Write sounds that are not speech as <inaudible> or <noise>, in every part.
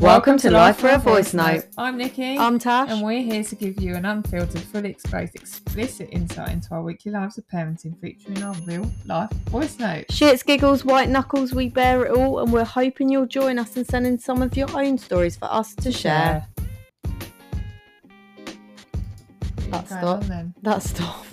Welcome to Life Through A Voice Note. I'm Nikki. I'm Tash. and we're here to give you an unfiltered, fully exposed, explicit insight into our weekly lives of parenting featuring our real life voice note. Shits, giggles, white knuckles, we bear it all, and we're hoping you'll join us in sending some of your own stories for us to share. What's That stopped. then? That stuff.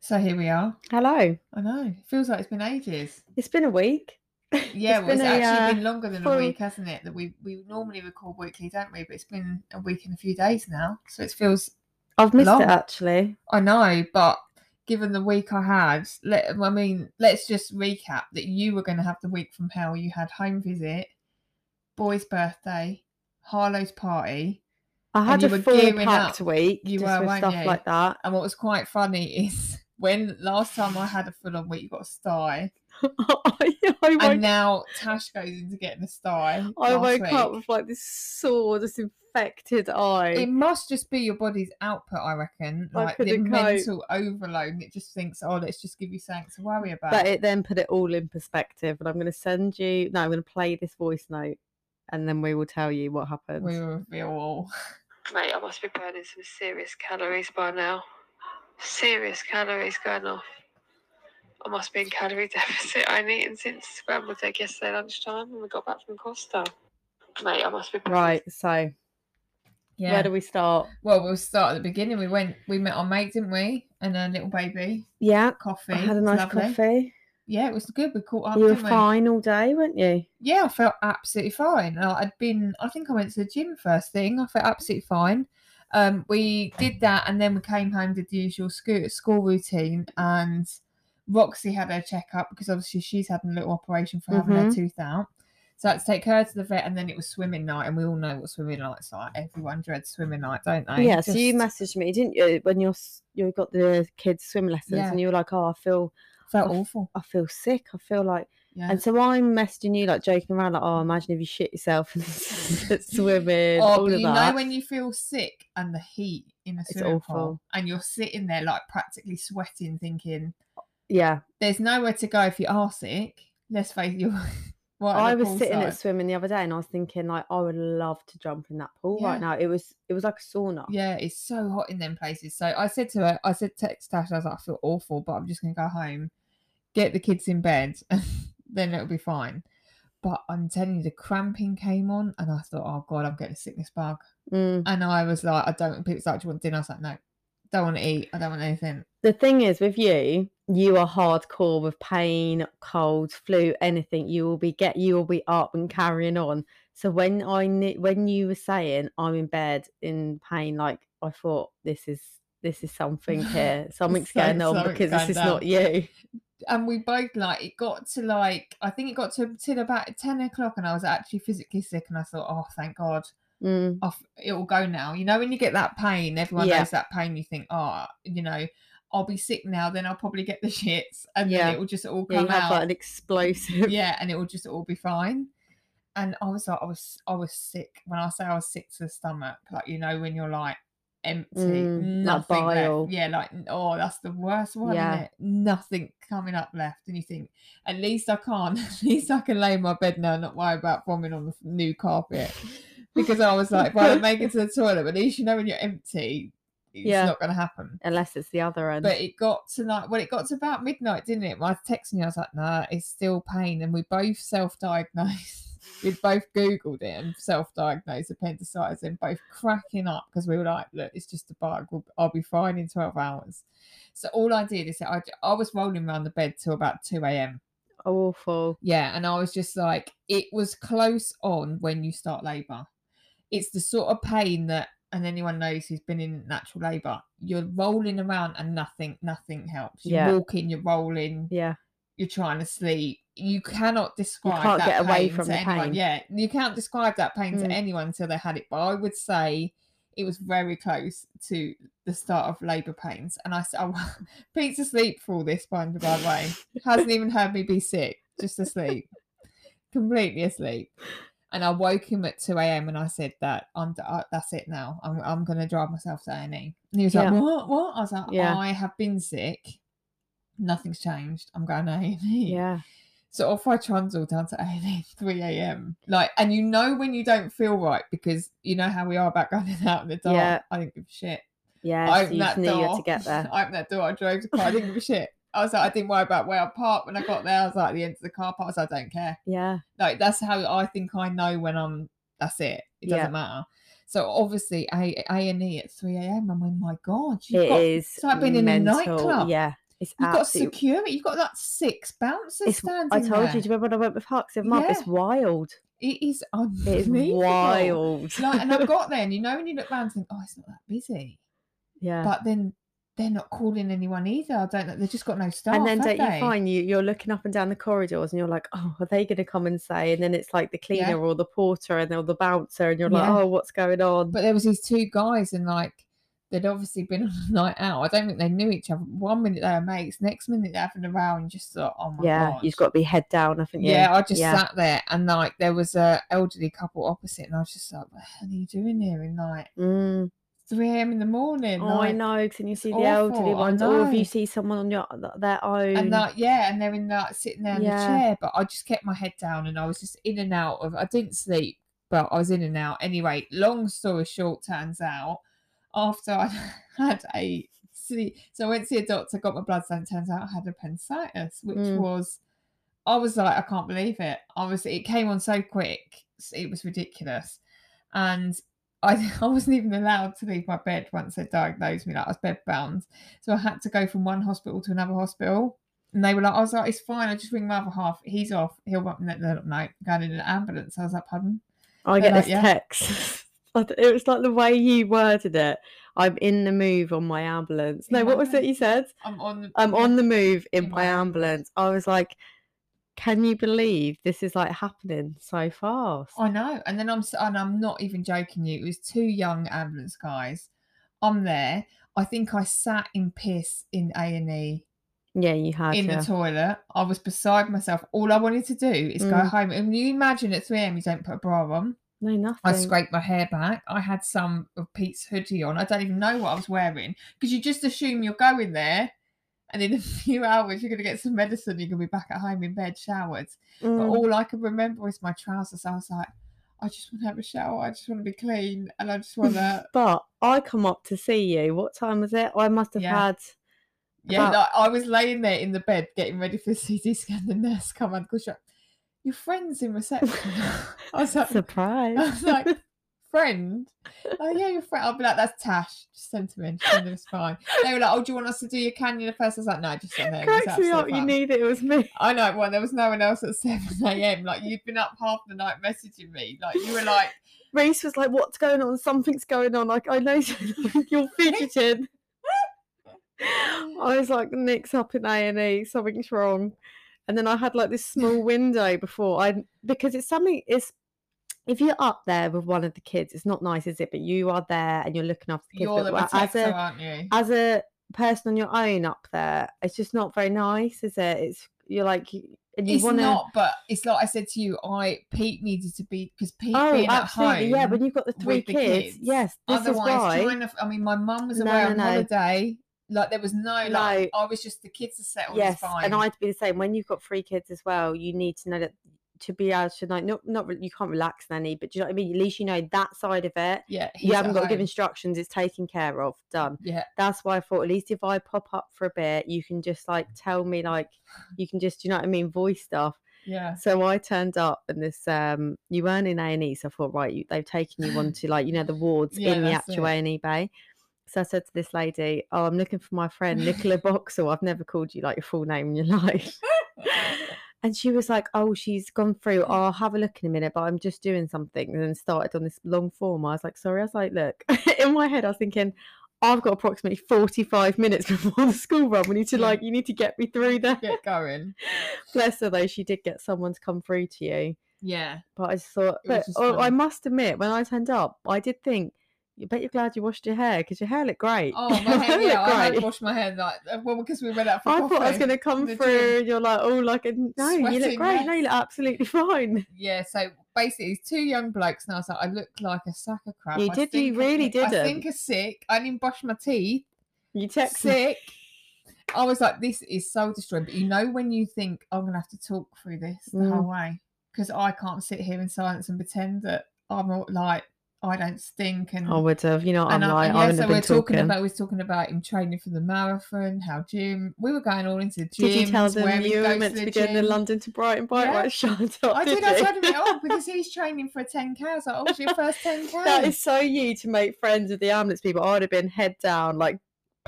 So here we are. Hello. I know. It feels like it's been ages. It's been a week. <laughs> Yeah, It's well, it's a, actually uh, been longer than full- a week, hasn't it? That we we normally record weekly, don't we? But it's been a week and a few days now, so it feels. I've missed Long. it actually. I know, but given the week I had, let I mean, let's just recap that you were going to have the week from hell. You had home visit, boy's birthday, Harlow's party, I had a full packed up. week You were, with stuff you? like that. and what was quite funny <laughs> is when last time I had a full on week, you got a sty, I, <laughs> I and now Tash goes into getting a sty. I last woke up with like this sore, this infected eye. It must just be your body's output, I reckon. I Like the cope. mental overload. and It just thinks, oh, let's just give you something to worry about. But it then put it all in perspective, and I'm going to send you. No, I'm going to play this voice note, and then we will tell you what happens. we will reveal all. <laughs> Mate, I must be burning some serious calories by now. Serious calories going off. I must be in calorie <laughs> deficit. I ain't eaten since scrambled egg yesterday lunchtime when we got back from Costa. Mate, I must be Right. So Yeah. where do we start? Well, we'll start at the beginning. We went, we met our mate, didn't we? And a little baby, Yeah, coffee. I had a nice lovely. coffee. Yeah, it was good. We caught up. you were didn't we? fine all day, weren't you? Yeah, I felt absolutely fine. I'd been, I think I went to the gym first thing. I felt absolutely fine. Um, we did that, and then we came home, did the usual school school routine, and Roxy had her checkup because obviously she's had a little operation for having her Mhm. tooth out. So I had to take her to the vet, and then it was swimming night, and we all know what swimming night's like. Everyone dreads swimming night, don't they? yeah. So you messaged me, didn't you, when you're you got the kids swim lessons, Yeah. and you were like, "Oh, I feel, felt I awful. I feel sick. I feel like." Yeah. And so I'm messaging you, like joking around, like, "Oh, imagine if you shit yourself and <laughs> swimming, Oh, all but you that." know when you feel sick and the heat in a swimming pool, and you're sitting there like practically sweating, thinking yeah, there's nowhere to go if you are sick. Let's face you. <laughs> I was sitting at swimming the other day, and I was thinking, like, I would love to jump in that pool Yeah. right now. It was, it was like a sauna. Yeah, it's so hot in them places. So I said to her, I said text Tash, I was like, I feel awful, but I'm just gonna go home, get the kids in bed, and <laughs> then it'll be fine. But I'm telling you, the cramping came on, and I thought, oh god, I'm getting a sickness bug. Mm. And I was like, I don't. People like, do you want dinner? I was like, no, don't want to eat. I don't want anything. the thing is with you you are hardcore with pain cold flu anything you will be get you will be up and carrying on so when i knew when you were saying i'm in bed in pain like i thought this is this is something <laughs> here something's So- going on because this is down. not you and we both like it got to like I think it got to till about ten o'clock, and I was actually physically sick, and I thought, oh, thank God, Mm, off it will go now. You know, when you get that pain, everyone Yeah. knows that pain. You think, oh, you know, I'll be sick now, then I'll probably get the <laughs> shits, and Yeah. then it will just all yeah, come have out. like an explosive yeah, and it will just all be fine. And I was like, I was, I was sick. When I say I was sick to the stomach, like you know, when you're like empty, Mm, nothing left. bile. Yeah, like oh, that's the worst one. Yeah. Yeah, nothing coming up left, and you think, at least I can't. <laughs> At least I can lay in my bed now, and not worry about vomiting on the new carpet. Because I was like, <laughs> I don't make it to the toilet, at least you know when you're empty, it's Yeah. not going to happen. unless it's the other end But it got to like, well, it got to about midnight, didn't it? When I was texting you, I was like, nah, it's still pain. And we both self diagnosed. <laughs> We'd both Googled it and self diagnosed appendicitis and both cracking up because we were like, look, it's just a bug. We'll- I'll be fine in 12 hours. So all I did is I, I was rolling around the bed till about 2 a.m. awful Yeah. And I was just like, it was close on when you start labour. It's the sort of pain that, and anyone knows who's been in natural labour, you're rolling around and nothing, nothing helps. You're Yeah. walking, you're rolling, yeah you're trying to sleep. You cannot describe You can't that get away from to the anyone. pain. Yeah, you can't describe that pain Mm. to anyone until they had it. But I would say it was very close to the start of labour pains. And I said, oh, <laughs> Pete's asleep for all this, by the way. Hasn't even heard me be sick, just asleep, completely asleep. And I woke him at 2 a.m. and I said that I'm uh, that's it now. I'm I'm gonna drive myself to A&E. And he was Yeah. like, What? What? I was like, Yeah. I have been sick. Nothing's changed. I'm going to A&E. yeah So off I trundle down to A&E 3 a.m. Like, and you know when you don't feel right because you know how we are about going <laughs> out in the dark. Yeah. I didn't give a shit. Yeah, I so opened you that just knew you had door. to get there. <laughs> I opened that door. I drove to car. I didn't give a shit. I was like, I didn't worry about where I parked when I got there. I was like, at the end of the car park. I like, I don't care. Yeah, Like that's how I think I know when I'm. That's it. It doesn't Yeah. matter. So obviously A A and E at 3 a.m. I mean, my God, it you've got, is. like being in a nightclub. Yeah, it's You've got security. You've got like six bouncers It's, standing I told there. you. Do you remember when I went with Hux and Mum? It's wild. It is It is wild. Like, and I've <laughs> got there, and you know when you look around and think, oh, it's not that busy. yeah. But then they're not calling anyone either. I don't know. They've just got no staff. and then don't they? you find you you're looking up and down the corridors and you're like, oh, are they going to come and say? And then it's like the cleaner Yeah. or the porter and or the bouncer, and you're like, Yeah. oh, what's going on? But there was these two guys, and like they'd obviously been <laughs> on a night out. I don't think they knew each other. One minute they were mates, next minute they're having a row, and just thought, oh my yeah, god. you've got to be head down, haven't you? Yeah, I just yeah. sat there, and like there was a elderly couple opposite, and I was just like, what the hell are you doing here And like Mm. 3 a.m. in the morning? Oh, I know, because then you see the awful, elderly ones, or if you see someone on your their own. and like yeah and they're in that sitting there in Yeah. the chair but i just kept my head down and i was just in and out of i didn't sleep but i was in and out anyway long story short turns out after i <laughs> had a sleep so i went to see a doctor got my blood done turns out i had appendicitis which Mm. was i was like i can't believe it i was it came on so quick it was ridiculous and I, <laughs> I wasn't even allowed to leave my bed once they diagnosed me. Like I was bedbound, so I had to go from one hospital to another hospital. And they were like, I was like, it's fine. I just ring my other half. He's off. He'll no, no, no, going in an ambulance. I was like, pardon. I They're get like, this "Yeah." text. <laughs> It was like the way you worded it. I'm in the move on my ambulance. No, what was it you said? I'm on. I'm yeah. on the move in, in my my ambulance. I was like, can you believe this is like happening so fast? I know. And then I'm and I'm not even joking you. It was two young ambulance guys. I'm there. I think I sat in piss in A and E yeah, you had in to. the toilet. I was beside myself. All I wanted to do is go Mm. home. And you imagine at 3 a.m. you don't put a bra on. no, nothing. I scraped my hair back. I had some of Pete's hoodie on. I don't even know what I was wearing because you just assume you're going there, and in a <laughs> few hours you're going to get some medicine. You're going to be back at home in bed, showered. But Mm. all I can remember is my trousers. I was like, I just want to have a shower. I just want to be clean, and I just want to. <laughs> But I come up to see you. What time was it? I must have Yeah. had. Yeah, About- like, I was laying there in the bed getting ready for <laughs> a CT scan. The nurse come and goes, "Your friend's in reception." I was like, Surprise. I was like, friend? Oh, yeah, your friend. I'll be like, that's Tash. Just send him in. Send him, it's fine. They were like, oh, do you want us to do your cannula first? I was like, no, just send him. It's Cracks me up. You fine." knew that it was me. I know, well, there was no one else at 7 a.m. Like, you'd been up half the night messaging me. Like, you were like, <laughs> Reese was like, "What's going on? Something's going on." Like I know <laughs> you're fidgeting. I was like, "Nick's up in A and E. Something's wrong." And then I had like this small window before I because it's something. It's if you're up there with one of the kids, it's not nice, is it? But you are there and you're looking after the kids. you're the well, as protector, a aren't you? as a person on your own up there, it's just not very nice, is it? It's you're like and you It's want to. not, but it's like I said to you, I Pete needed to be because Pete Oh, being absolutely! at home. yeah, when you've got the three with the kids, kids. yes, this Otherwise, is why. trying to, I mean, my mum was away no, on no. holiday. Like there was no, like I was just the kids are settled. yes fine. and i'd be the same when you've got three kids as well you need to know that to be able to like not not you can't relax nanny but do you know what i mean at least you know that side of it yeah, you haven't got to give instructions it's taken care of done Yeah, that's why i thought at least if i pop up for a bit you can just like tell me like <sighs> you can just you know what i mean voice stuff yeah. so i turned up and this um you weren't in a&e so i thought right you, they've taken you on <laughs> to like you know the wards Yeah, in the actual it. a&e bay so I said to this lady, "Oh, I'm looking for my friend Nicola <laughs> Boxall. I've never called you like your full name in your <laughs> life." And she was like, "Oh, she's gone through. I'll have a look in a minute, but I'm just doing something." And then started on this long form. I was like, "Sorry." I was like, "Look," <laughs> in my head, I was thinking, "I've got approximately 45 minutes <laughs> before the school run. We need to like, you need to get me through there." Get going. <laughs> Bless her though, she did get someone to come through to you. Yeah, But I just thought, but oh, I must admit, when I turned up, I did think, "You bet you're glad you washed your hair because your hair looked great." Oh, my <laughs> hair, yeah, I had great. washed my hair like uh, well because we went out for I coffee. thought I was going to come the through. gym. and You're like, oh, like, a, no, you look Sweating great. No, you look absolutely <laughs> fine. Yeah, so basically, it's two young blokes, and I was like, I look like a sack of crap. You I did, you really did. I think I'm sick. I didn't brush my teeth. You text sick. I was like, this is so destroying. But you know when you think I'm gonna have to talk through this the whole Mm. way because I can't sit here in silence and pretend that I'm all, like I don't stink and I would have, you know, I'm and, I- like, and I yeah, wouldn't so we're talking talking. about we was talking about him training for the marathon, how gym. We were going all into the gym. Did you tell where them he you were meant to the be the gym. London to Brighton bike Yeah. ride? Shut up. I did. did I told him it all because he's <laughs> training for a 10k. I was like, "Oh, it's your first 10k." <laughs> That is so you to make friends with the ambulance people. I would have been head down, like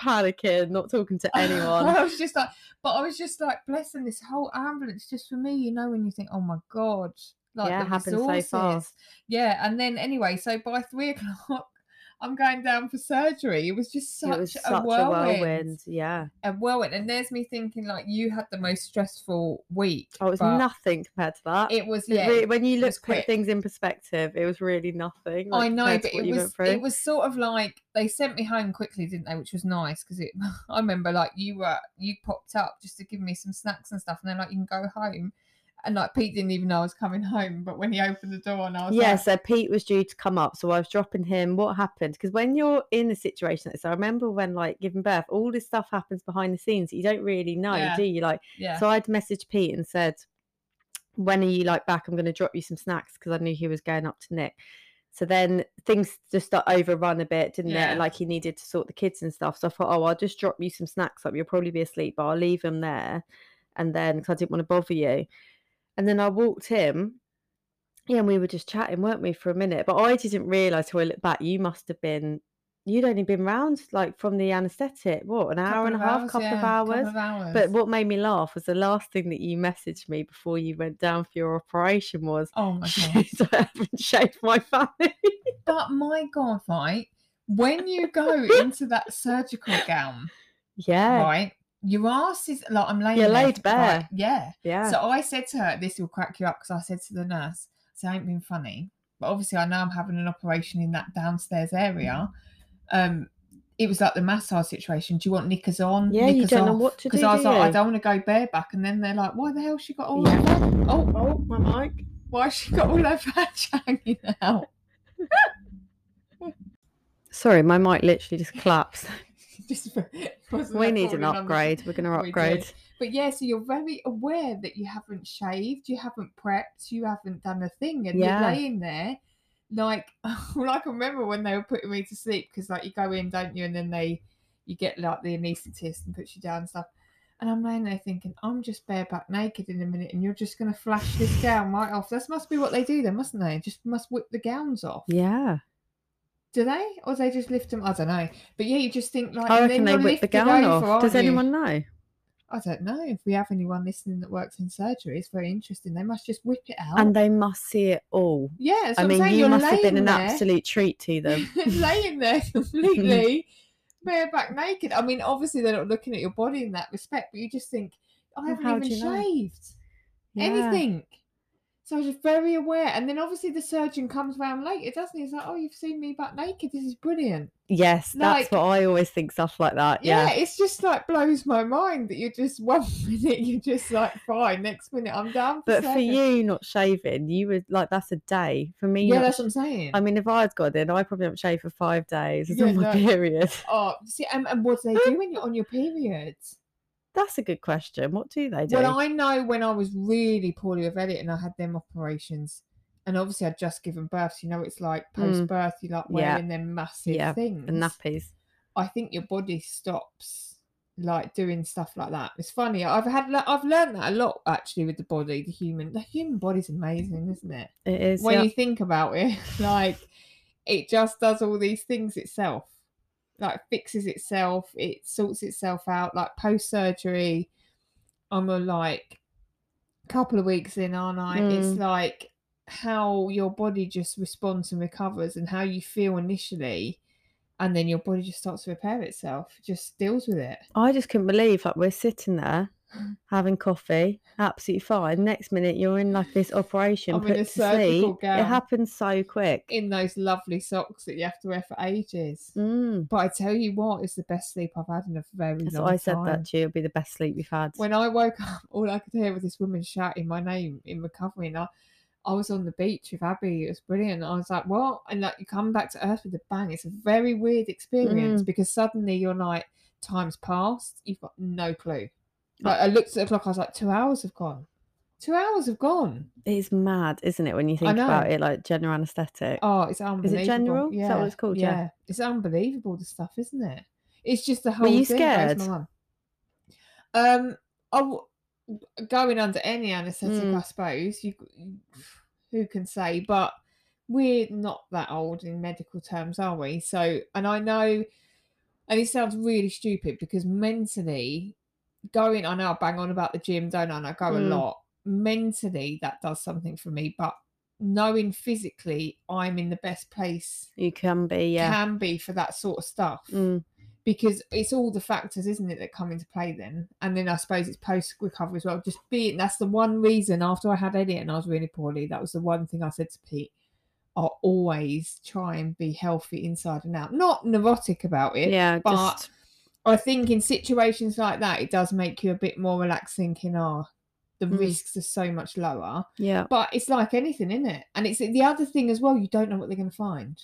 panicking, not talking to <laughs> anyone. I was just like, but I was just like, blessing this whole ambulance just for me, you know, when you think, oh my god, like Yeah, the it happens so resources. fast. Yeah, and then anyway, so by three <laughs> o'clock, I'm going down for surgery. It was just such, it was a, whirlwind, a whirlwind. Yeah. a whirlwind. And there's me thinking, like, you had the most stressful week. Oh, it was nothing compared to that. It was, It yeah. re- when you it look quick. at things in perspective, it was really nothing. I know, but it was it was sort of like they sent me home quickly, didn't they? Which was nice because it. <laughs> I remember like you were you popped up just to give me some snacks and stuff, and then like you can go home, and like Pete didn't even know I was coming home, but when he opened the door and I was yeah, like, so Pete was due to come up, so I was dropping him. What happened? Because when you're in a situation like this, I remember when like giving birth, all this stuff happens behind the scenes that you don't really know, Yeah. do you? Like, yeah, so I'd messaged Pete and said, "When are you like back? I'm going to drop you some snacks because I knew he was going up to Nick." So then things just got overrun a bit, didn't Yeah. it? Like he needed to sort the kids and stuff. So I thought, oh, I'll just drop you some snacks up. You'll probably be asleep, but I'll leave them there, and then because I didn't want to bother you. And then I walked him. Yeah, and we were just chatting, weren't we, for a minute? But I didn't realise till I looked back, you must have been, you'd only been round like from the anaesthetic, what, an hour and a half, hours, couple yeah, of hours? couple of hours. But what made me laugh was the last thing that you messaged me before you went down for your operation was, oh my god! <laughs> I haven't shaved my fanny. but my god, right? When you go <laughs> into that surgical gown, yeah, right? Your ass is like I'm laying You're laid bare. yeah. yeah. So I said to her, this will crack you up because I said to the nurse, so I ain't been funny. But obviously I know I'm having an operation in that downstairs area. Um it was like the massage situation. Do you want knickers on? Yeah, you knickers don't know what to Because do, I was like, I don't want to go bareback. And then they're like, why the hell she got all Yeah. Oh, oh, my mic. why she got all her fat hanging out? Sorry, my mic literally just collapsed. <laughs> <laughs> Just we need an falling on the- upgrade. We're going <laughs> to We upgrade. But yeah, so you're very aware that you haven't shaved, you haven't prepped, you haven't done a thing, and Yeah. you're laying there. Like, <laughs> well, I can remember when they were putting me to sleep because, like, you go in, don't you, and then they, you get like the anaesthetist and puts you down and stuff. And I'm laying there thinking, I'm just bareback naked in a minute, and you're just gonna flash this gown right off. That must be what they do, then, mustn't they? Just must whip the gowns off. Yeah. Do they, or do they just lift them? I don't know. But yeah, you just think like, I reckon they whip the gown over, off. Does aren't you? anyone know? I don't know if we have anyone listening that works in surgery. It's very interesting. They must just whip it out. And they must see it all. yeah, I mean, you You're must have been an there- absolute treat to them. <laughs> laying there <laughs> completely bareback naked. I mean, obviously they're not looking at your body in that respect, but you just think, I haven't even know? shaved Yeah. So I was just very aware. And then obviously the surgeon comes round later, doesn't he? He's like, Oh, you've seen me back naked. This is brilliant. Yes, that's what I always think. Stuff like that. Yeah. Yeah. it's just like blows my mind that you're just <laughs> one minute you're just like fine, next minute I'm down. For But for you not shaving, you would like that's a day. For me, yeah, not that's what I'm saying. I mean, if I had got in, I probably haven't shaved for five days. It's Yeah, on my no. period. Oh, see, and, and what do they do when you're on your periods? That's a good question. What do they do? Well, I know when I was really poorly with Elliot and I had them operations, and obviously I'd just given birth, so you know it's like Mm. post birth, you're like Yeah. wearing them massive Yeah, things. and nappies. I think your body stops like doing stuff like that. It's funny. I've had I've learned that a lot actually with the body, the human the human body's amazing, isn't it? It is. when yeah. you think about it, <laughs> like it just does all these things itself. Like fixes itself, it sorts itself out. Like post surgery, I'm a like a couple of weeks in, aren't I? It's Mm. like how your body just responds and recovers and how you feel initially and then your body just starts to repair itself. Just deals with it. I just couldn't believe like we're sitting there having coffee, absolutely fine. Next minute you're in like this operation, I'm in put a to surgical sleep. It happens so quick. In those lovely socks that you have to wear for ages. Mm. But I tell you what, it's the best sleep I've had in a very That's long I said time. that to you. It'll be the best sleep you've had. When I woke up, <laughs> all I could hear was this woman shouting my name in recovery, and I, I was on the beach with Abby. It was brilliant. I was like, "What?" And like, you come back to earth with a bang. It's a very weird experience Mm. because suddenly you're like time's passed. You've got no clue. Like I looked at the clock, I was like, two hours have gone. Two hours have gone. It's mad, isn't it, when you think about it like general anaesthetic? Oh, it's unbelievable. Is it general? Is Yeah. that what it's called? Yeah. It's unbelievable the stuff, isn't it? It's just the whole. Were you thing scared? Um, I w- going under any anaesthetic, Mm. I suppose. You, who can say? But we're not that old in medical terms, are we? So, and I know, and it sounds really stupid because mentally, going, I know I bang on about the gym, don't I? And I go a Mm. lot. Mentally, that does something for me, but knowing physically I'm in the best place You can be, yeah. can be for that sort of stuff Mm. because it's all the factors, isn't it, that come into play then? And then I suppose it's post recovery as well. Just being that's the one reason after I had Elliot and I was really poorly, that was the one thing I said to Pete. I'll always try and be healthy inside and out. Not neurotic about it. yeah, but just I think in situations like that, it does make you a bit more relaxed, thinking, oh, the Mm. risks are so much lower. yeah, But it's like anything, isn't it? And it's the other thing as well, you don't know what they're going to find.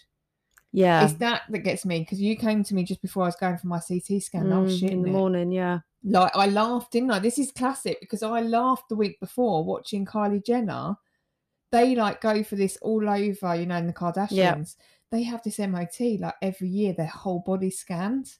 yeah. It's that that gets me because you came to me just before I was going for my CT scan. and I was Mm, in the it. morning, yeah. Like I laughed, didn't I? This is classic because I laughed the week before watching Kylie Jenner. They like go for this all over, you know, in the Kardashians. They have this MOT like every year, their whole body scanned.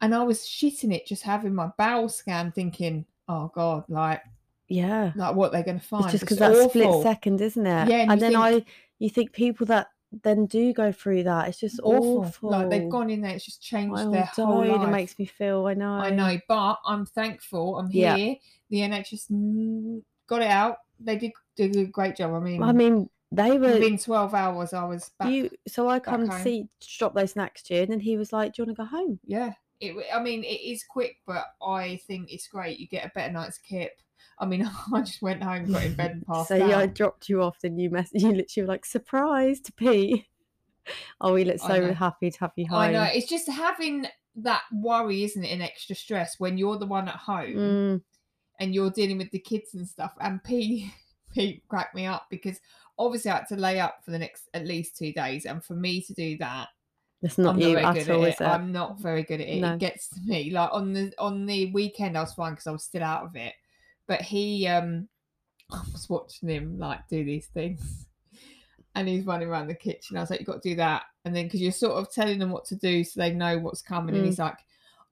And I was shitting it just having my bowel scan, thinking, oh God, like, Yeah. like what they're going to find. It's just because that split second, isn't it? Yeah, and And, then think- I, you think people that then do go through that, it's just awful. awful. Like they've gone in there, it's just changed I their whole life. It makes me feel. I know. I know, but I'm thankful. I'm Yeah. here. The NHS got it out. They did do a great job. I mean, I mean, they were. within 12 hours, I was back. you. So I come to see drop those snacks to you, and then he was like, "Do you want to go home?" Yeah. It, I mean, it is quick, but I think it's great. You get a better night's kip. I mean, <laughs> I just went home, got in bed, and <laughs> passed so out. yeah, I dropped you off, and you mess. <laughs> You literally were like surprised to Pete. Oh, we look so happy to have you home. I know. It's just having that worry, isn't it? And extra stress when you're the one at home Mm, and you're dealing with the kids and stuff. And Pete, Pete cracked me up because obviously I had to lay up for the next at least two days. And for me to do that, it's not I'm you not at all, at is it. I'm not very good at it. No. It gets to me. Like on the on the weekend, I was fine because I was still out of it. But he, um, <laughs> I was watching him like do these things, and he's running around the kitchen. I was like, "You got to do that," and then because you're sort of telling them what to do so they know what's coming, and Mm. he's like,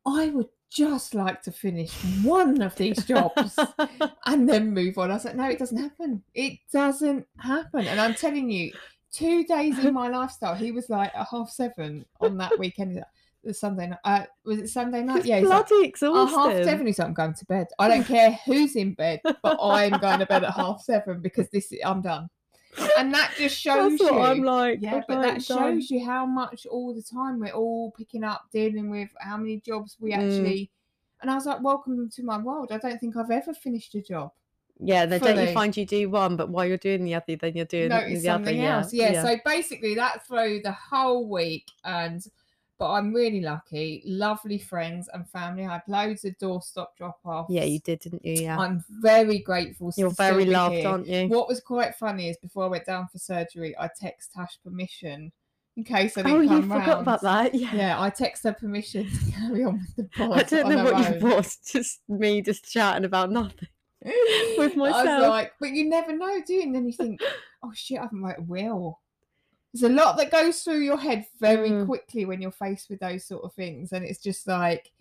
"I would just like to finish one of these jobs." <laughs> and then move on. I was like, no, it doesn't happen. It doesn't happen. And I'm telling you, two days in my lifestyle, he was like at half seven on that <laughs> weekend. The Sunday night. Uh, was it Sunday night? It's Yeah, like, bloody "Oh, exhausting. half seven. Like, I'm going to bed. I don't care who's in bed, but <laughs> I'm going to bed at half seven because this I'm done. And that just shows That's what you. I'm like. Yeah, I'm but like, that "Don't." shows you how much all the time we're all picking up, dealing with how many jobs we Mm. actually. And I was like, "Welcome to my world." I don't think I've ever finished a job. Yeah, then don't you find you do one, but while you're doing the other, then you're doing Notice the other. something Yeah, else. Yeah, So basically, that through the whole week, and but I'm really lucky. Lovely friends and family. I had loads of doorstop drop-offs. yeah, you did, didn't you? Yeah, I'm very grateful. you're very loved, here. aren't you? What was quite funny is before I went down for surgery, I text Tash permission in case I didn't Oh, you come forgot about that. <laughs> Yeah. Yeah, I text her permission to <laughs> carry on with the pod. I don't know what you own. was. <laughs> Just me, just chatting about nothing. <laughs> I was myself. like, but you never know, do you? And then you think, oh shit, I haven't wrote a will. There's a lot that goes through your head very Mm. quickly when you're faced with those sort of things, and it's just like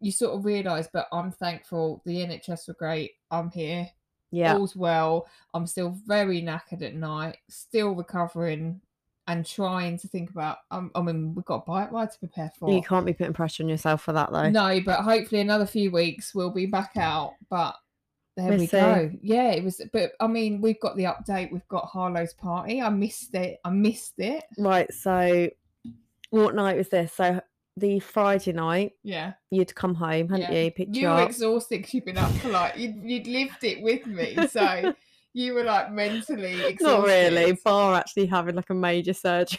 you sort of realise. But I'm thankful. The NHS were great. I'm here. Yeah, All's well. I'm still very knackered at night. Still recovering. And trying to think about, um, I mean, we've got a bike ride to prepare for. you can't be putting pressure on yourself for that though. No, but hopefully another few weeks we'll be back out. But there we go. Yeah, it was. But I mean, we've got the update. We've got Harlow's party. I missed it. I missed it. Right. So, what night was this? So the Friday night, Yeah, you'd come home, hadn't yeah. you? Picked you, were up. exhausted because you've been up for like you'd, you'd lived it with me, so <laughs> you were like mentally exhausted. Not really. Bar actually having like a major surgery.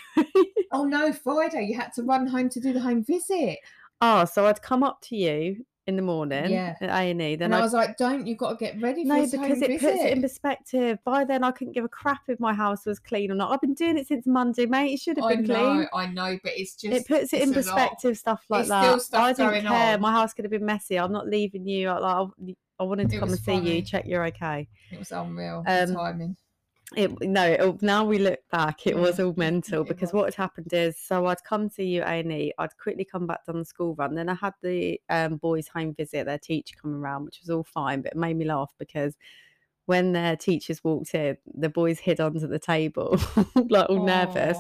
Oh no, Friday you had to run home to do the home visit. oh, so I'd come up to you in the morning Yeah. at A and E. Then and I I was like, "Don't you've got to get ready for no because it puts it in perspective. By then I couldn't give a crap if my house was clean or not. I've been doing it since Monday, mate. It should have I been know, clean. I know, but it's just It puts it in it's lot. perspective, stuff like still that. stuff I going care. on. My house could have been messy. I'm not leaving you. I- Like I, I wanted to It come and see you, check you're okay. It was unreal. the Um, timing. It no. It, now we look back, it was all mental it because was. what had happened is, so I'd come to you A and E. I'd quickly come back down the school run. Then I had the um, boys' home visit. Their teacher coming around, which was all fine, but it made me laugh because when their teachers walked in, the boys hid under the table, <laughs> like all nervous.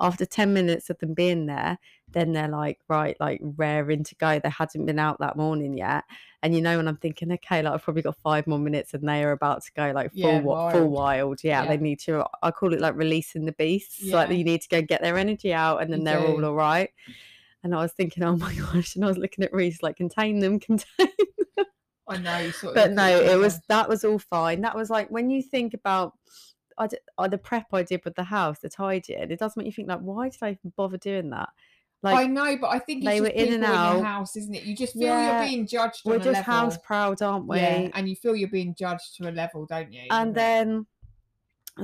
After ten minutes of them being there, then they're like, right, like raring to go. They hadn't been out that morning yet. And you know, when I'm thinking, okay, like I've probably got five more minutes and they are about to go like full Yeah, wa- full wild. wild. Yeah, Yeah. they need to I call it like releasing the beasts. Like you need to go get their energy out and then You they're all all right. And I was thinking, oh my gosh, and I was looking at Reese like contain them, contain <laughs> I know. Sort of but no, it was that was all fine. That was like when you think about I d- uh, the prep I did with the house, the tidying. It does make you think like, why did I even bother doing that? I know, but I think it's they were in and out. your house, isn't it? You just feel Yeah, you're being judged we're on a just house proud, aren't we? Yeah, and you feel you're being judged to a level, don't you? and then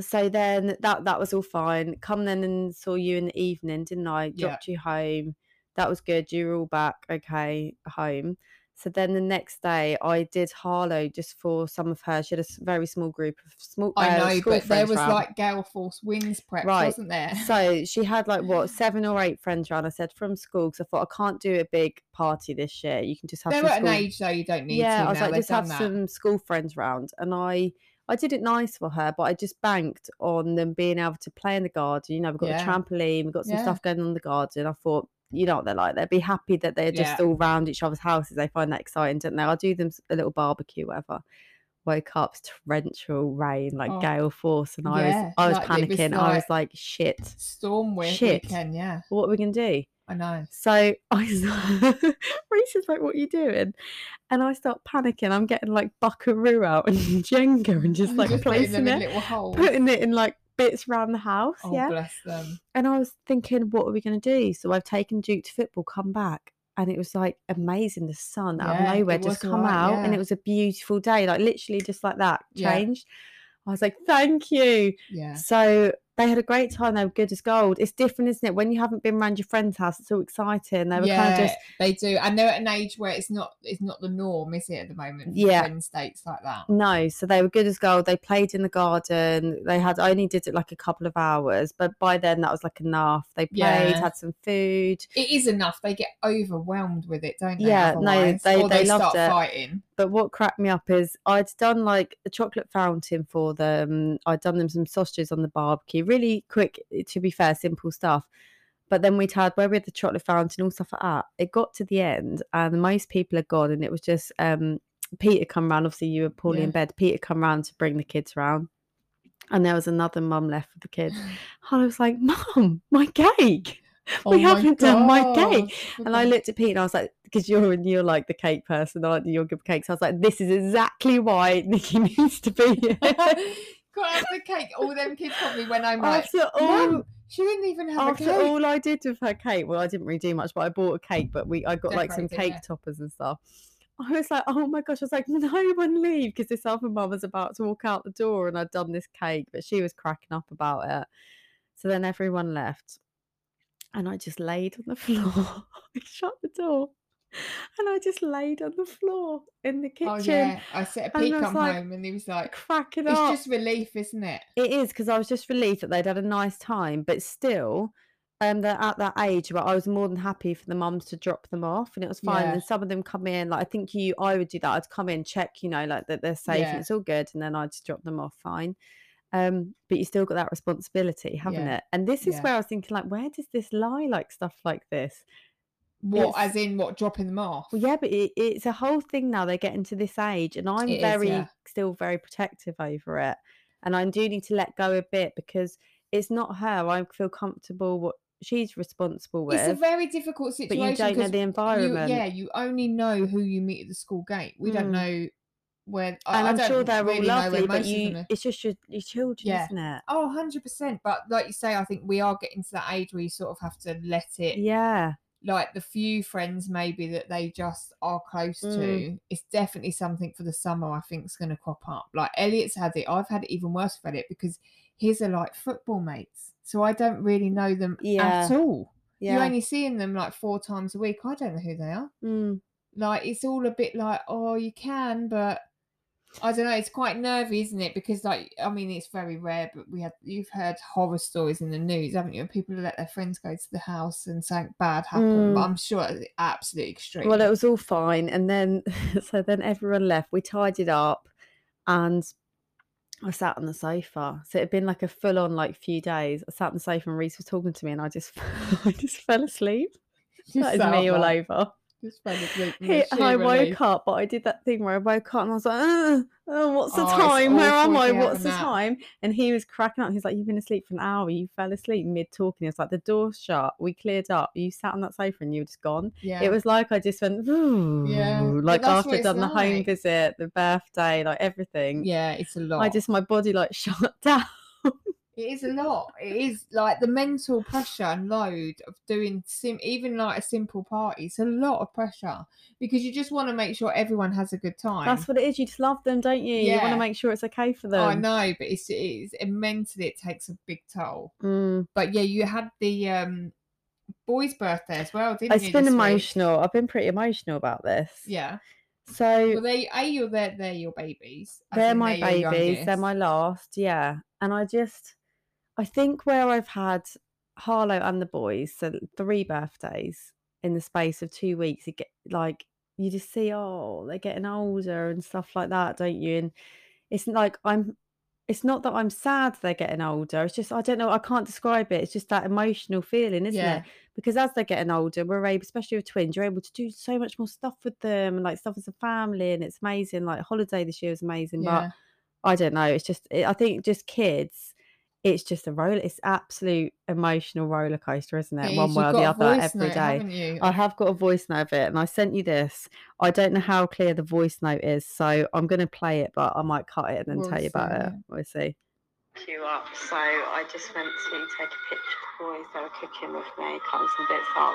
so then that that was all fine. Come then and saw you in the evening, didn't I? Yeah. Dropped you home. That was good. You were all back, okay, home. So then the next day, I did Harlow just for some of her. She had a very small group of small. I uh, know, school but there was like Gale Force Winds prep, Right. wasn't there? So she had like what <laughs> seven or eight friends round. I said from school because I thought I can't do a big party this year. You can just have They're at an age though you don't need yeah, to. I was now. like They've just have that. some school friends round, and I I did it nice for her, but I just banked on them being able to play in the garden. You know, we've got Yeah. a trampoline, we've got some Yeah. stuff going on in the garden. I thought. You know what they're like. They'd be happy that they're just Yeah. all round each other's houses. They find that exciting, don't they? I'll do them a little barbecue, whatever. Woke up, torrential rain, like Oh. gale force, and I Yeah, was I was like it was panicking. I was like- like, shit, Storm with Shit. weekend, yeah. what are we gonna do? I know. So I s- <laughs> Reese is like, "What are you doing?" And I start panicking. I'm getting like Buckaroo out and <laughs> Jenga and just <laughs> like Just placing in it, putting it in like bits around the house. oh, yeah. bless them. And I was thinking, what are we going to do? So I've taken Duke to football, come back. And it was like amazing. The sun out Yeah, of nowhere just come alright, out, and it was a beautiful day. Like literally, just like that Yeah. changed. I was like, "Thank you." Yeah. So they had a great time. They were good as gold. It's different, isn't it? When you haven't been around your friend's house, it's all exciting. They were yeah, kind of just they do, and they're at an age where it's not it's not the norm, is it, at the moment? Yeah. friend states like that. No, so they were good as gold. They played in the garden. They had I only did it like a couple of hours, but by then that was like enough. They played, Yeah. had some food. It is enough. They get overwhelmed with it, don't they? Yeah, no, they- or they they, loved start it. fighting. But what cracked me up is I'd done like a chocolate fountain for them. I'd done them some sausages on the barbecue. Really quick, to be fair, simple stuff. But then we'd had where we had the chocolate fountain, all stuff like that. It got to the end, and most people had gone, and it was just um Peter come round. Obviously, you were poorly in bed. Peter come round to bring the kids round, and there was another mum left with the kids. <laughs> And I was like, "Mum, my cake! <laughs> Oh we haven't done my cake." And I looked at Pete and I was like, because you're you're like the cake person, aren't you? You're good cakes. I was like, this is exactly why Nikki <laughs> needs to be here. <laughs> Got the cake. All them kids probably went home like, after all, she didn't even have a after all I did with her cake, well, I didn't really do much, but I bought a cake. But we, I got like some cake toppers and stuff. I was like, oh my gosh! I was like, no one leave because this other mum was about to walk out the door, and I'd done this cake, but she was cracking up about it. So then everyone left, and I just laid on the <laughs> floor. I shut the door, and I just laid on the floor in the kitchen, Oh yeah, I Pete I was come like, home and he was like, cracking "It's up. It's just relief, isn't it?" It is because I was just relieved that they'd had a nice time, but still, um, they're at that age where I was more than happy for the mums to drop them off, and it was fine. Yeah. And some of them come in, like I think you, I would do that. I'd come in, check, you know, like that they're safe Yeah. and it's all good, and then I'd just drop them off fine. Um, but you still got that responsibility, haven't Yeah. it? And this is Yeah. where I was thinking, like, where does this lie? Like stuff like this. What, It's- as in what, dropping them off? Well, yeah, but it, it's a whole thing now. They're getting to this age, and I'm It is, very yeah. still very protective over it, and I do need to let go a bit because it's not her. I feel comfortable what she's responsible with, It's a very difficult situation. but you don't know the you- environment. yeah, you only know who you meet at the school gate. We don't Mm. know where. I, and I I'm don't sure they're really all lovely, but you, it's just your, your children, Yeah. isn't it? Oh, 100%. But like you say, I think we are getting to that age where you sort of have to let it Yeah, like the few friends maybe that they just are close Mm. to, it's definitely something for the summer. I think is going to crop up. Like Elliot's had it. I've had it even worse with Elliot because his are like football mates, so I don't really know them Yeah. at all. You're only seeing them like four times a week. I don't know who they are. Mm. Like it's all a bit like, oh, you can, but I don't know. It's quite nervy, isn't it? Because like, I mean, it's very rare, but we had you've heard horror stories in the news, haven't you? People let their friends go to the house and something bad happened. But Mm. I'm sure it's absolutely extreme. Well, it was all fine, and then <laughs> so then everyone left. We tidied up, and I sat on the sofa. So it had been like a full on like few days. I sat on the sofa, and Reese was talking to me, and I just <laughs> I just fell asleep. Just that is me all over. Just fell asleep from He, the and I woke up, but I did that thing where I woke up and I was like, "Uh, oh, what's the Oh, time? Where am I? if you have What's the nap." time? And he was cracking up. He's like, You've been asleep for an hour. You fell asleep mid talking. It's like the door shut. We cleared up. You sat on that sofa and you were just gone. Yeah. It was like I just went, Yeah, like after done the home visit, the birthday, like everything. yeah, it's a lot. I just, my body like <laughs> shut down. It is a lot. It is like the mental pressure and load of doing sim even like a simple party. It's a lot of pressure because you just want to make sure everyone has a good time. That's what it is. You just love them, don't you? Yeah. You want to make sure it's okay for them. I know, but it's it is and mentally it takes a big toll. Mm. But yeah, you had the um boy's birthday as well, didn't It's you? been this week? emotional. I've been pretty emotional about this. Yeah. So Well, they a you're there. They're your babies. they're my they're babies. They're my last. Yeah. And I just, I think where I've had Harlow and the boys, so three birthdays in the space of two weeks, it get like you just see, oh, they're getting older and stuff like that, don't you? And it's like I'm. It's not that I'm sad they're getting older. It's just I don't know. I can't describe it. It's just that emotional feeling, isn't Yeah. it? Because as they're getting older, we're able, especially with twins, you're able to do so much more stuff with them and like stuff as a family, and it's amazing. Like holiday this year was amazing, but I don't know. It's just it, I think just kids. It's just a roller. It's absolute emotional roller coaster, isn't it? It One is. way or the other voice every note, day. I have got a voice note of it, and I sent you this. I don't know how clear the voice note is, so I'm going to play it, but I might cut it and then We'll tell you about it. We'll see. queue up. So I just went to take a picture of the boys that were cooking with me, cutting some bits up.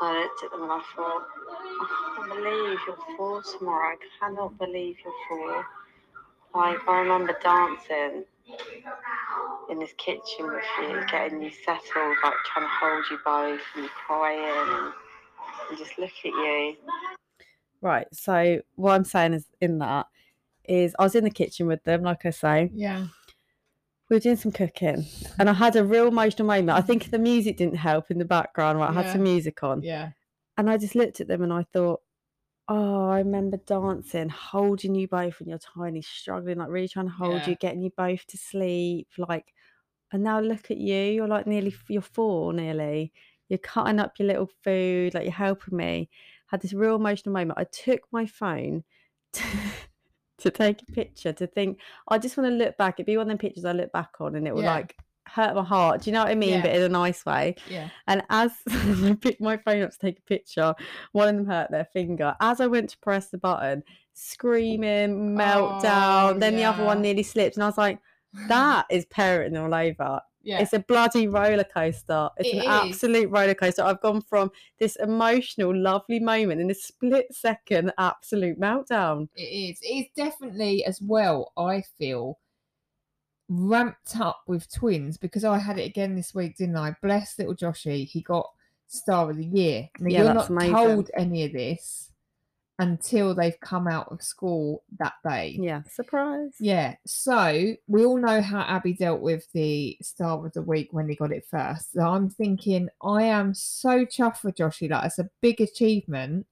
I looked at them and I thought, I can't believe you're four tomorrow. I cannot believe you're four. Like I remember dancing in this kitchen with you, getting you settled, like trying to hold you both and you crying and, and just look at you. Right. So what I'm saying is in that is I was in the kitchen with them, like I say. Yeah. We were doing some cooking, and I had a real emotional moment. I think the music didn't help in the background. Right, I had some music on, Yeah. and I just looked at them and I thought, oh, I remember dancing, holding you both when you're tiny, struggling, like really trying to hold Yeah. you, getting you both to sleep, like. And now look at you. You're like nearly you're four, nearly. You're cutting up your little food, like you're helping me. Had this real emotional moment. I took my phone to, <laughs> to take a picture to think. I just want to look back. It'd be one of them pictures I look back on, and it will Yeah. like hurt my heart. Do you know what I mean? Yeah. But in a nice way. Yeah. And as <laughs> I picked my phone up to take a picture, one of them hurt their finger. As I went to press the button, screaming, meltdown. Oh, then the other one nearly slipped, and I was like, "That is parenting all over." Yeah. It's a bloody roller coaster. It's It an is. absolute roller coaster. I've gone from this emotional, lovely moment in a split second, absolute meltdown. It is. It's definitely as well, I feel, ramped up with twins because I had it again this week, didn't I? Bless little Joshy. He got star of the year. Now, Yeah, you're not amazing. told any of this until they've come out of school that day. Yeah, surprise. Yeah, so we all know how Abby dealt with the star of the week when he got it first. So I'm thinking, I am so chuffed for Joshy. Like, it's a big achievement,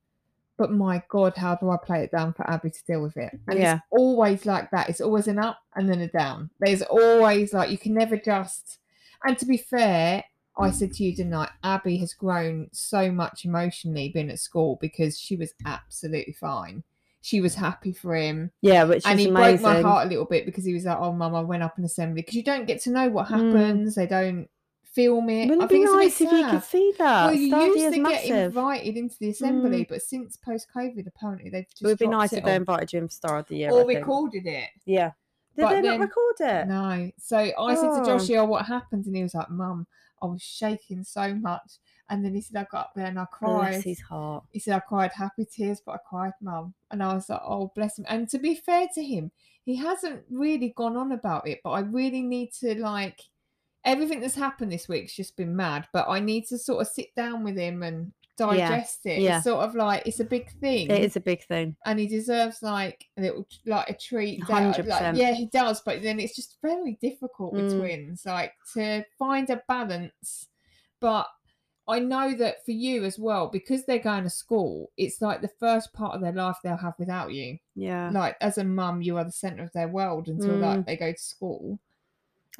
but my God, how do I play it down for Abby to deal with it? And Yeah. it's always like that. It's always an up and then a down. There's always like, you can never just. And to be fair, I said to you tonight, Abby has grown so much emotionally being at school because she was absolutely fine. She was happy for him Yeah, which and he amazing. broke my heart a little bit because he was like, "Oh, mum, I went up in assembly because you don't get to know what Mm. happens. They don't film it. Wouldn't I it be nice if you could see that? Well, you used to get massive. Mm. invited into the assembly, but since post COVID, apparently they've just It would be nice if they invited you in for Star of the Year. or I think. recorded it. Yeah. Did But they then- not record it? No. So I said to Oh. Joshie, "Oh, what happened?" And he was like, "Mum, I was shaking so much. And then he said, I got up there and I cried. Bless his heart. He said, I cried happy tears, but I cried, mum. And I was like, oh, bless him. And to be fair to him, he hasn't really gone on about it, but I really need to, like, everything that's happened this week's just been mad, but I need to sort of sit down with him and digest it. yeah. It's sort of like, it's a big thing. It is a big thing. And he deserves like a little, like a treat. 100%. Like, yeah, he does. But then it's just very difficult with Mm. twins, like to find a balance. But I know that for you as well, because they're going to school, it's like the first part of their life they'll have without you. Yeah. Like as a mum, you are the centre of their world until Mm. like they go to school.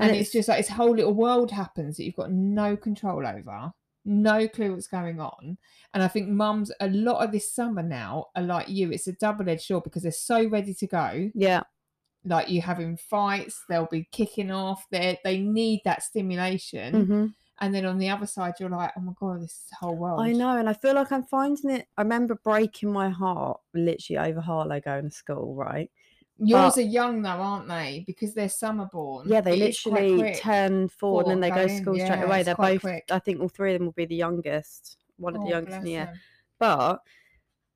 And, And it's, it's- just like this whole little world happens that you've got no control over, no clue what's going on. And I think mums, a lot of this summer now are like you. It's a double edged sword because they're so ready to go. Yeah. Like you having fights, they'll be kicking off. They they need that stimulation. hmm And then on the other side, you're like, oh my god, this whole world. I know, and I feel like I'm finding it. I remember breaking my heart literally over Harlow going to school, right? Yours but- are young though, aren't they? Because they're summer born. Yeah, they literally turn four, and then they go to in, school straight yeah, away. They're both, quick. I think, all three of them will be the youngest, one of the Oh, youngest in year. But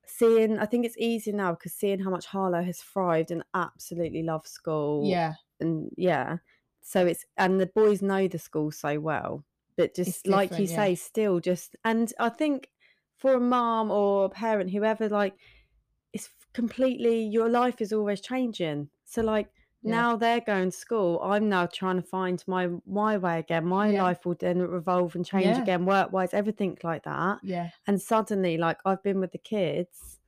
seeing, I think it's easier now because seeing how much Harlow has thrived and absolutely loves school. Yeah, and yeah, so it's and the boys know the school so well, but just like you yeah. say, still just and I think for a mom or a parent, whoever, like it's completely your life is always changing. So like Yeah. now they're going to school. I'm now trying to find my my way again. My Yeah. life will then revolve and change Yeah. again, work wise, everything like that. yeah. And suddenly, like I've been with the kids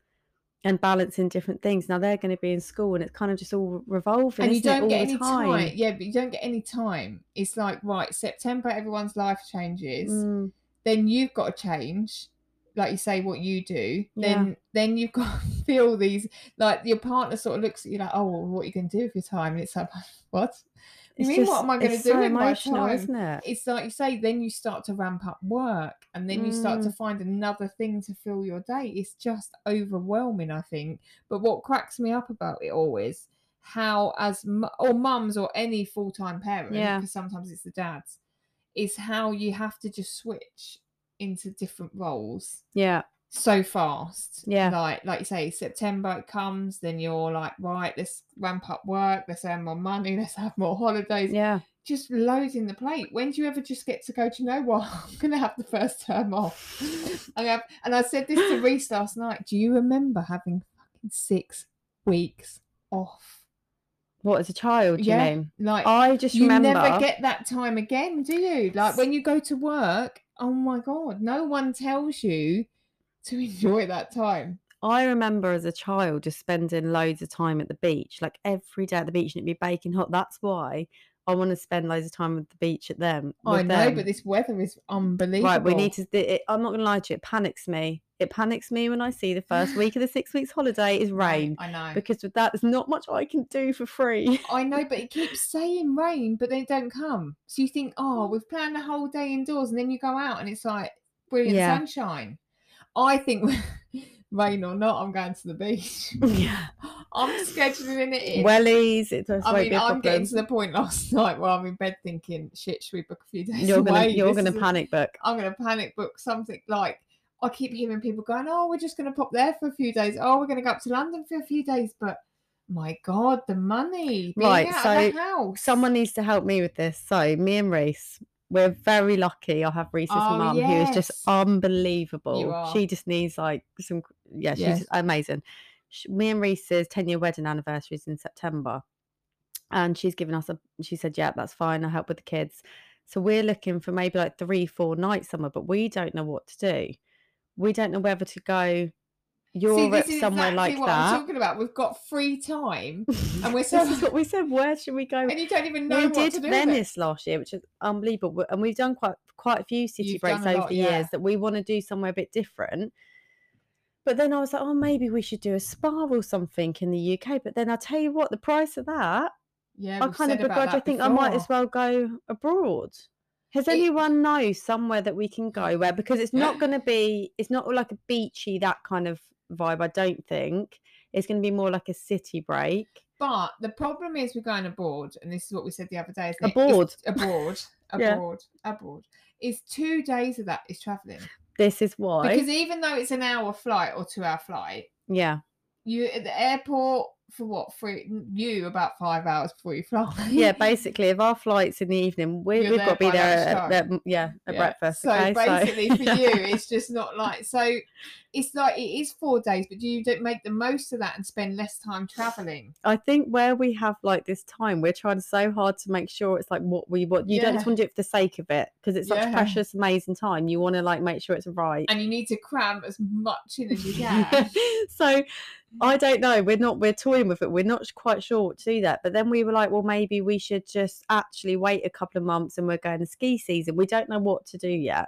and balancing different things. Now they're going to be in school, and it's kind of just all revolving. and you don't get any time. Yeah, but you don't get any time. It's like right, September, everyone's life changes. Mm, Then you've got to change, like you say, what you do. Yeah. Then then you've <laughs> got to feel these like your partner sort of looks at you like, oh, well, what are you going to do with your time? And it's like, <laughs> what? You it's mean, just what am I going to do so with my time? isn't it? It's like you say, then you start to ramp up work, and then you start to Mm. find another thing to fill your day. It's just overwhelming, I think. But what cracks me up about it always how, as or mums or any full time parent, Yeah. because sometimes it's the dads, is how you have to just switch into different roles Yeah, so fast. Yeah. Like like you say, September it comes, then you're like, right, let's ramp up work, let's earn more money, <laughs> let's have more holidays. yeah. Just loading the plate. When do you ever just get to go, do you know what? <laughs> I'm gonna have the first term off. I have, and I said this to Reese last night. Do you remember having fucking six weeks off? What as a child? Do Yeah, you mean? Like I just you remember. never get that time again, do you? Like when you go to work, oh my god, no one tells you to <laughs> enjoy that time. I remember as a child just spending loads of time at the beach, like every day at the beach, and it'd be baking hot. That's why I want to spend loads of time at the beach at them. I know, them. but this weather is unbelievable. Right, we need to. It, I'm not going to lie to you. It panics me. It panics me when I see the first week of the six weeks <gasps> holiday is rain I know. because with that, there's not much I can do for free. <laughs> I know, but it keeps saying rain, but they don't come. So you think, oh, mm. we've planned a whole day indoors, and then you go out and it's like brilliant Yeah. sunshine. I think <laughs> rain or not, I'm going to the beach. <laughs> yeah, I'm scheduling it in. wellies. It just I mean, I'm getting to the point last night where I'm in bed thinking, shit, should we book a few days You're gonna, away? you're This gonna is a- panic book. I'm gonna panic book something like I keep hearing people going, "Oh, we're just gonna pop there for a few days. Oh, we're gonna go up to London for a few days." But my God, the money Right, so of the house. Someone needs to help me with this. So me and Reese, we're very lucky. I have Reese's Oh, mum, who is just unbelievable. She just needs like some. Yeah, she's Yes. amazing. Sh- Me and Reese's ten year wedding anniversary is in September, and she's given us a. She said, "Yeah, that's fine. I'll help with the kids." So we're looking for maybe like three, four nights somewhere, but we don't know what to do. We don't know whether to go. You're See, at this is somewhere exactly like what I'm that. talking about. We've got free time, <laughs> and we're this so- is what we said. Where should we go? and you don't even know we what did to do. it. Venice last year, which is unbelievable, and we've done quite quite a few city You've breaks over lot, the yeah. years that we want to do somewhere a bit different. But then I was like, oh, maybe we should do a spa or something in the UK. But then I tell you what, the price of that, Yeah, I kind of begrudge. I think I might as well go abroad. Has anyone know somewhere that we can go where because it's not going to be, it's not like a beachy that kind of vibe. I don't think it's going to be more like a city break. But the problem is we're going abroad, and this is what we said the other day. It? Aboard. <laughs> Abroad. Yeah. abroad, abroad, is two days of that is traveling. This is why. Because even though it's an hour flight or two hour flight, yeah. you at the airport for what for you about five hours before you fly. Yeah, <laughs> basically, if our flight's in the evening, we, we've got to be there at, at- yeah, at Yeah, breakfast. So okay? basically, for you, <laughs> it's just not like so. It's like it is four days, but you don't make the most of that and spend less time traveling. I think where we have like this time, we're trying so hard to make sure it's like what we want. You don't just want to do it for the sake of it because it's such Yeah. precious, amazing time. You want to like make sure it's right. and you need to cram as much in as you <laughs> can. so I don't know. We're not. We're toying with it. We're not quite sure what to do that. But then we were like, well, maybe we should just actually wait a couple of months, and we're going to ski season. We don't know what to do yet.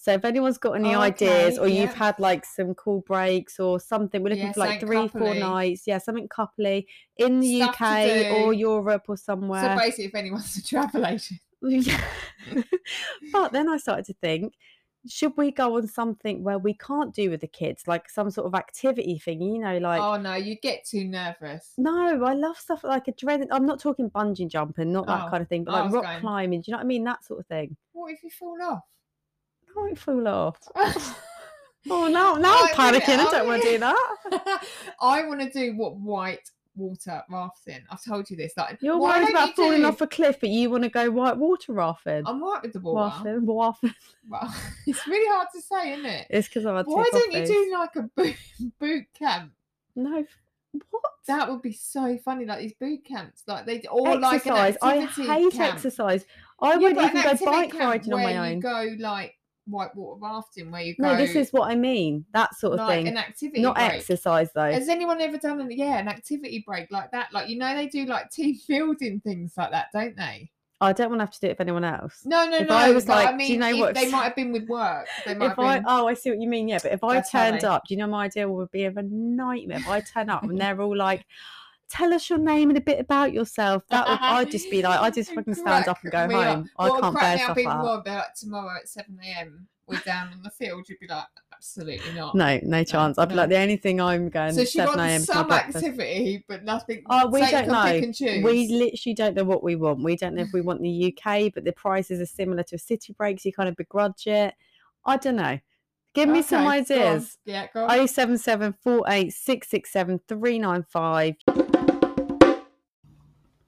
So if anyone's got any Oh, ideas, okay, or you've had like some cool breaks or something, we're looking Yeah, for like three, four nights. Yeah, something coupley in the Stuff UK or. Europe or somewhere. so basically, if anyone's a travel <laughs> agent, Yeah. <laughs> but then I started to think, should we go on something where we can't do with the kids, like some sort of activity thing? You know, like oh no, you get too nervous. no, I love stuff like adrenaline. I'm not talking bungee jumping, not that Oh, kind of thing, but oh, like rock going- climbing. Do you know what I mean? That sort of thing. What if you fall off? I don't fall off. <laughs> Oh no, now I'm panicking. I don't want to do <laughs> that. I want to do what white water rafting. I've told you this. Like, You're why worried about you falling do- off a cliff, but you want to go white water rafting. I'm right with the water. Rafting, waffing. Well, <laughs> it's really hard to say, isn't it? It's because I'm. had Why don't you do like a boot, <laughs> boot camp? No, what? That would be so funny, like these boot camps, like they or like an exercise. I hate camp. exercise. I Yeah, wouldn't even go bike riding on my own. go like whitewater rafting, where you go. No, this is what I mean. That sort of like thing. an activity Not break. exercise though. Has anyone ever done an yeah an activity break like that? Like you know they do like team <laughs> building things like that, don't they? I don't want to have to do it with anyone else. No, no, If no. I was like, I do mean, you know what- they might have been with work. They might If have I been. oh I see what you mean, yeah. But if I That's turned they- up, do you know my idea would be of a nightmare. If I turn up and they're all like, Tell us your name and a bit about yourself. That would uh-huh. I'd just be like, I just fucking stand up and go Crack me up. home. I would can't bear up stuff even like more that. would be like tomorrow at seven a.m. We're down on the field. You'd be like, absolutely not. No, no chance. I'd be no. like the only thing I'm going So she 7 a.m. wants some activity, but nothing. Oh, we don't know. Pick and choose. We literally don't know what we want. We don't know if we want the UK, but the prices are similar to a city break, so you kind of begrudge it. I don't know. Give me some Okay, go on. ideas. Yeah, go on. 077 395.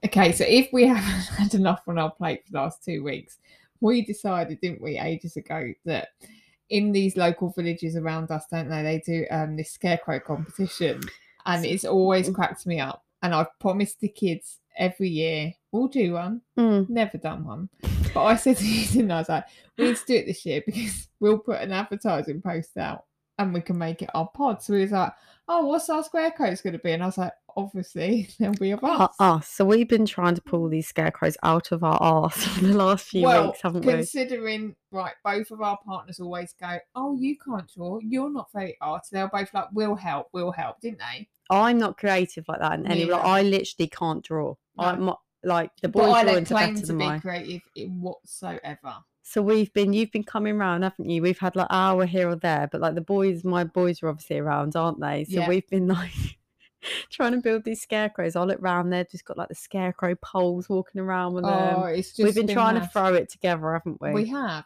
Okay, so if we haven't <laughs> had enough on our plate for the last two weeks, we decided, didn't we, ages ago, that in these local villages around us, don't they, they do um, this scarecrow competition, and it's always cracked me up. And I've promised the kids every year we'll do one. Mm. Never done one, but I said to you, didn't I? I was like, we need to do it this year because <laughs> we'll put an advertising post out and we can make it our pod. So we was like, oh, what's our scarecrows going to be? And I was like, obviously there'll be a Uh, us. So we've been trying to pull these scarecrows out of our arse <laughs> for the last few well, weeks, haven't we? considering right, both of our partners always go, "Oh, you can't draw. You're not very arty." They're both like, "We'll help. We'll help," didn't they? I'm not creative like that in any like, I literally can't draw. No. my, like the but boys drawings are better to than be mine. creative in whatsoever. So we've been, you've been coming round, haven't you? We've had like hour here or there, but like the boys, my boys are obviously around, aren't they? So Yeah. we've been <laughs> like <laughs> trying to build these scarecrows. I look round, they've just got like the scarecrow poles walking around with Oh, them. it's just We've been, trying to throw it together, haven't we? We have.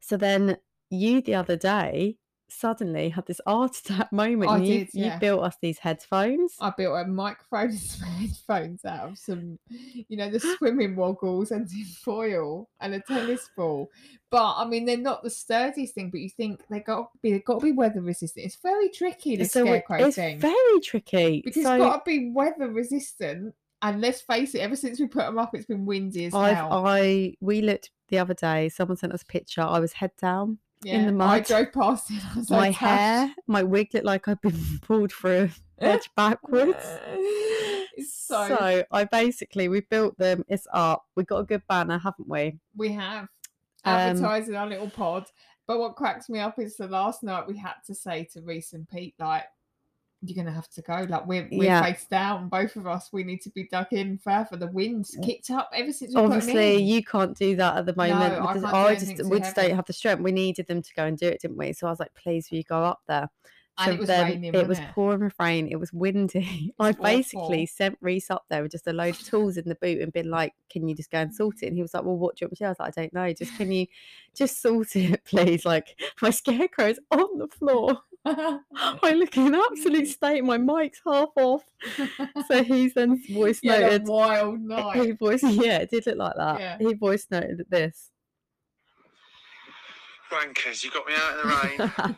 So then you the other day suddenly had this art <laughs> attack moment. I and you, did, you yeah. built us these headphones. I built a microphone <laughs> and some headphones out of some, you know, the swimming woggles and tin <laughs> foil and a tennis ball. But I mean, they're not the sturdiest thing. But you think they got to be, they've got to be weather resistant. It's very tricky the so scarecrow it's thing very tricky. because so it's got to be weather resistant. And let's face it, ever since we put them up, it's been windy as I've, hell. I we looked the other day. Someone sent us a picture. I was head down. Yeah, in the I drove past it. <laughs> I was my like, hair, my wig looked like I'd been <laughs> pulled through a edge <laughs> backwards. so, So I basically we built them. It's up. We got a good banner, haven't we? we have Um, advertising our little pod. But what cracks me up is the last night we had to say to Reese and Pete, like, you're gonna have to go. Like we're we're Yeah. face down, both of us. We need to be dug in further. The wind's kicked up ever since we put 'em Obviously, you can't do that at the moment No, I because can't I just we just don't have the strength. We needed them to go and do it, didn't we? So I was like, please, will you go up there? And So it was then raining, it was it? pouring with rain. It was windy. <laughs> I awful. basically sent Reese up there with just a load of <sighs> tools in the boot and been like, "Can you just go and sort it?" And he was like, "Well, what do you want me to?" I was like, "I don't know. Just can you <sighs> just sort it, <laughs> please?" Like my scarecrow's on the floor. <laughs> I look in absolute state. My mic's half off. So he's then voice You had a noted. wild night. He voice, yeah, it did look like that. Yeah. He voice noted this. Wankers, you got me out in the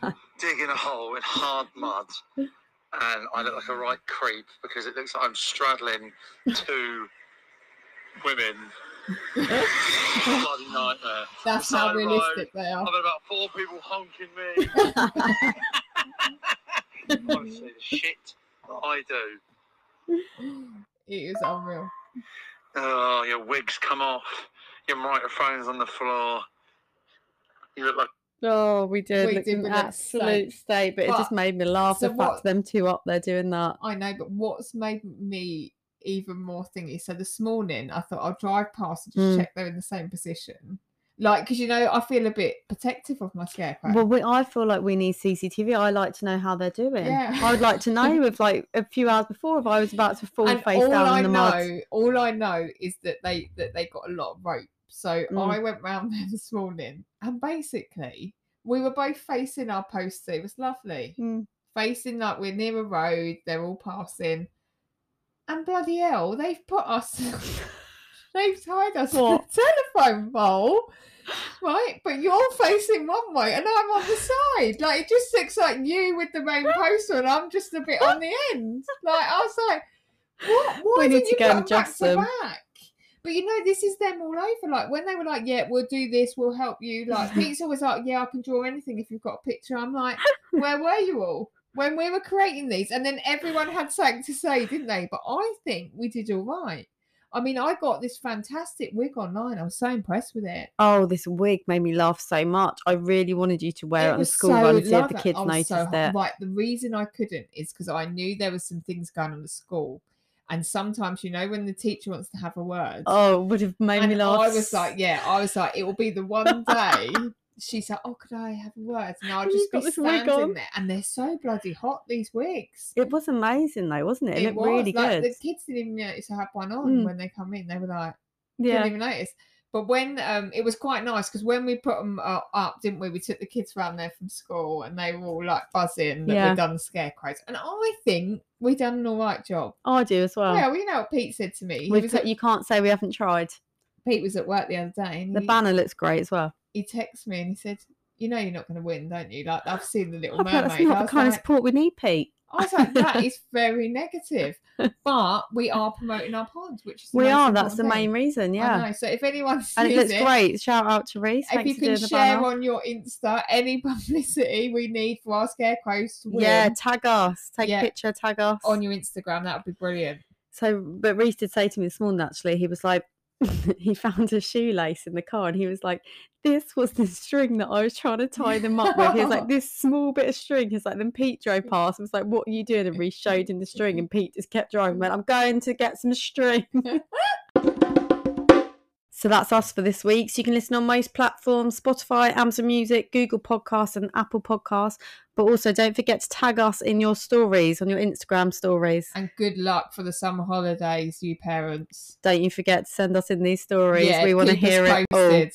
rain, <laughs> digging a hole in hard mud, and I look like a right creep because it looks like I'm straddling two women. Bloody nightmare. That's how the road. realistic they are. I've had about four people honking me. <laughs> Honestly, the shit that I do. It is unreal. Oh, your wig's come off. Your microphone's on the floor. You look like Oh, we did. We look did, in absolute state. state, but, it just made me laugh. so the fact them two up there doing that. I know, but what's made me even more thingy? So this morning, I thought I'll drive past and just Mm. check they're in the same position. Like, because you know, I feel a bit protective of my scarecrow. Well, we, I feel like we need CCTV. I like to know how they're doing. Yeah. I would like to <laughs> know if, like, a few hours before, if I was about to fall and face all down I in the know, mud. all I know is that they that they got a lot of rope. So Mm. I went round <laughs> there this morning, and basically we were both facing our posts. It was lovely, Mm. facing like we're near a road. They're all passing, and bloody hell, they've put us. <laughs> they've tied us What? to <laughs> a telephone pole. Right, but you're facing one way and I'm on the side. Like it just looks like you with the main poster and I'm just a bit on the end. Like I was like, what? Why We need to you go and back adjust them. back? But you know, this is them all over. Like when they were like, "Yeah, we'll do this. We'll help you." Like <laughs> Pete's always like, "Yeah, I can draw anything if you've got a picture." I'm like, "Where were you all when we were creating these?" And then everyone had something to say, didn't they? But I think we did all right. I mean, I got this fantastic wig online. I was so impressed with it. Oh, this wig made me laugh so much. I really wanted you to wear it, on the was school run and see if the kids noticed so it. Right, the reason I couldn't is because I knew there was some things going on at school, and sometimes you know when the teacher wants to have a word. Oh, it would have made me laugh. I was like, yeah, I was like, it will be the one <laughs> day. She said, "Oh, could I have a word?" And I'll just be got this wig standing there, and they're so bloody hot. These wigs. It was amazing though, wasn't it? It, looked was, really like, good. The kids didn't even notice I had one on Mm. when they come in. They were like, Yeah. didn't even notice. But when um, it was quite nice because when we put them uh, up, didn't we? We took the kids round there from school, and they were all like buzzing that Yeah. we'd done scarecrows. And I think we done an all right job. I do as well. Yeah, well, you know what Pete said to me. He We've was got- at, you can't say we haven't tried. Pete was at work the other day, and The he, banner looks great as well. He texted me and he said, "You know you're not going to win, don't you? Like I've seen the Little I Mermaid." that's not the kind of support we need, Pete. I was like, that is <laughs> very negative. But we are promoting our pod, which is We are. That's the important main thing. reason. Yeah. So if anyone <laughs> sees And it looks it, great. Shout out to Reese. if you can share on your Insta any <laughs> publicity we need for our scarecrows to win Yeah, tag us. Take Yeah. a picture, tag us. on your Instagram, that would be brilliant. So, but Reese did say to me this morning, actually, he was like, <laughs> he found a shoelace in the car and he was like, this was the string that I was trying to tie them up with. He was like, <laughs> this small bit of string. He's like, then Pete drove mm. past and was like, what are you doing? And Reese showed him the string and Pete just kept driving. Went, I'm going to get some string. <laughs> So that's us for this week. So you can listen on most platforms Spotify, Amazon Music, Google Podcasts, and Apple Podcasts. But also don't forget to tag us in your stories, on your Instagram stories. And good luck for the summer holidays, you parents. Don't you forget to send us in these stories. Yeah, we want to hear it all.